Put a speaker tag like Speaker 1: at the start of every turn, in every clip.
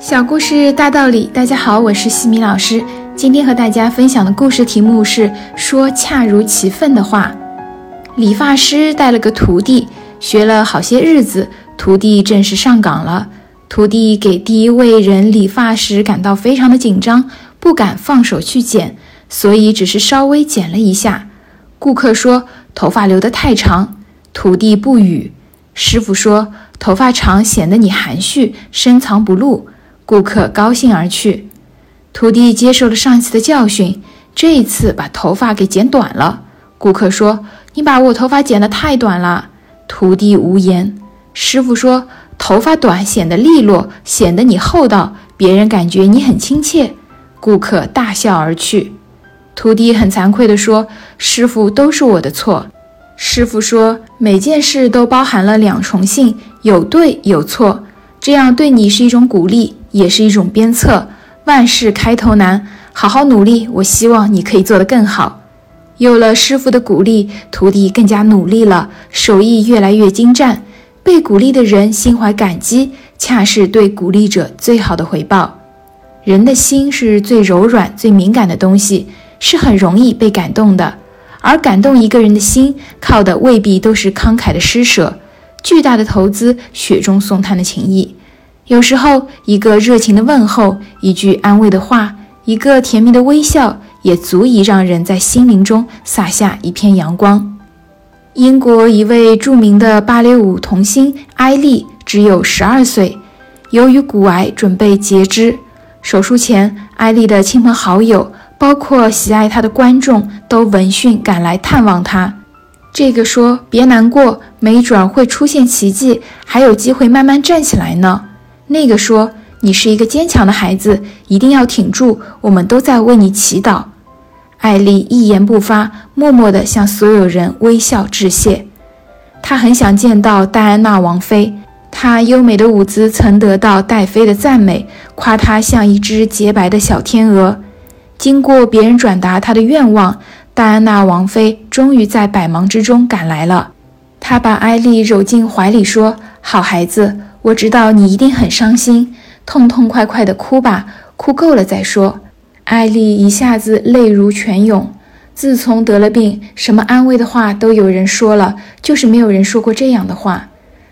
Speaker 1: 小故事大道理，大家好，我是西米老师。今天和大家分享的故事题目是说恰如其分的话。理发师带了个徒弟，学了好些日子，徒弟正式上岗了。徒弟给第一位人理发时感到非常的紧张，不敢放手去剪，所以只是稍微剪了一下。顾客说头发留得太长，徒弟不语。师傅说头发长显得你含蓄，深藏不露。顾客高兴而去，徒弟接受了上一次的教训，这一次把头发给剪短了。顾客说：“你把我头发剪得太短了。”徒弟无言。师傅说：“头发短显得利落，显得你厚道，别人感觉你很亲切。”顾客大笑而去。徒弟很惭愧地说：“师傅，都是我的错。”师傅说：“每件事都包含了两重性，有对有错，这样对你是一种鼓励。”也是一种鞭策。万事开头难，好好努力。我希望你可以做得更好。有了师傅的鼓励，徒弟更加努力了，手艺越来越精湛。被鼓励的人心怀感激，恰是对鼓励者最好的回报。人的心是最柔软、最敏感的东西，是很容易被感动的。而感动一个人的心，靠的未必都是慷慨的施舍、巨大的投资、雪中送炭的情谊。有时候，一个热情的问候，一句安慰的话，一个甜蜜的微笑，也足以让人在心灵中洒下一片阳光。英国一位著名的芭蕾舞童星艾丽只有十二岁，由于骨癌准备截肢。手术前，艾丽的亲朋好友，包括喜爱她的观众，都闻讯赶来探望她。这个说：“别难过，没准会出现奇迹，还有机会慢慢站起来呢。”那个说：“你是一个坚强的孩子，一定要挺住，我们都在为你祈祷。”艾丽一言不发，默默地向所有人微笑致谢。她很想见到戴安娜王妃，她优美的舞姿曾得到戴妃的赞美，夸她像一只洁白的小天鹅。经过别人转达她的愿望，戴安娜王妃终于在百忙之中赶来了。她把艾丽揉进怀里，说：“好孩子。”我知道你一定很伤心，痛痛快快的哭吧，哭够了再说。艾丽一下子泪如泉涌。自从得了病，什么安慰的话都有人说了，就是没有人说过这样的话。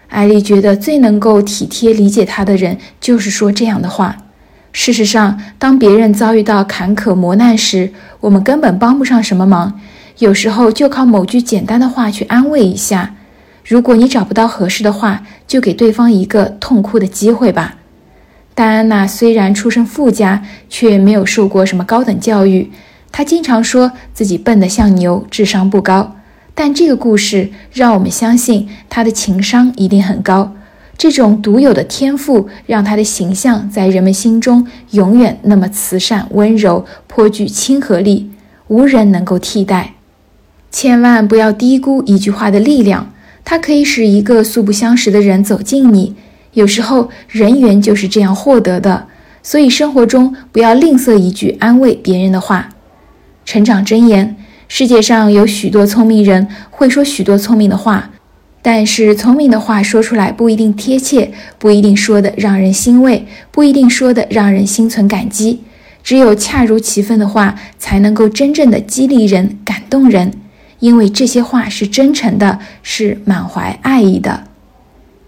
Speaker 1: 艾丽觉得最能够体贴理解她的人，就是说这样的话。事实上，当别人遭遇到坎坷磨难时，我们根本帮不上什么忙，有时候就靠某句简单的话去安慰一下。如果你找不到合适的话，就给对方一个痛哭的机会吧。戴安娜虽然出身富家，却没有受过什么高等教育。她经常说自己笨得像牛，智商不高。但这个故事让我们相信她的情商一定很高。这种独有的天赋，让她的形象在人们心中永远那么慈善温柔，颇具亲和力，无人能够替代。千万不要低估一句话的力量。它可以使一个素不相识的人走近你，有时候人缘就是这样获得的。所以生活中不要吝啬一句安慰别人的话。成长箴言：世界上有许多聪明人会说许多聪明的话，但是聪明的话说出来不一定贴切，不一定说的让人欣慰，不一定说的让人心存感激。只有恰如其分的话，才能够真正的激励人、感动人。因为这些话是真诚的，是满怀爱意的。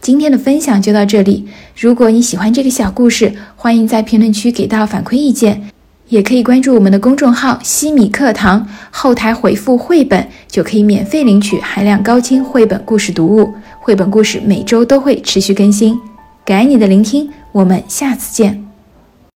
Speaker 1: 今天的分享就到这里。如果你喜欢这个小故事，欢迎在评论区给到反馈意见，也可以关注我们的公众号“西米课堂”，后台回复“绘本”就可以免费领取含量高清绘本故事读物。绘本故事每周都会持续更新。感恩你的聆听，我们下次见。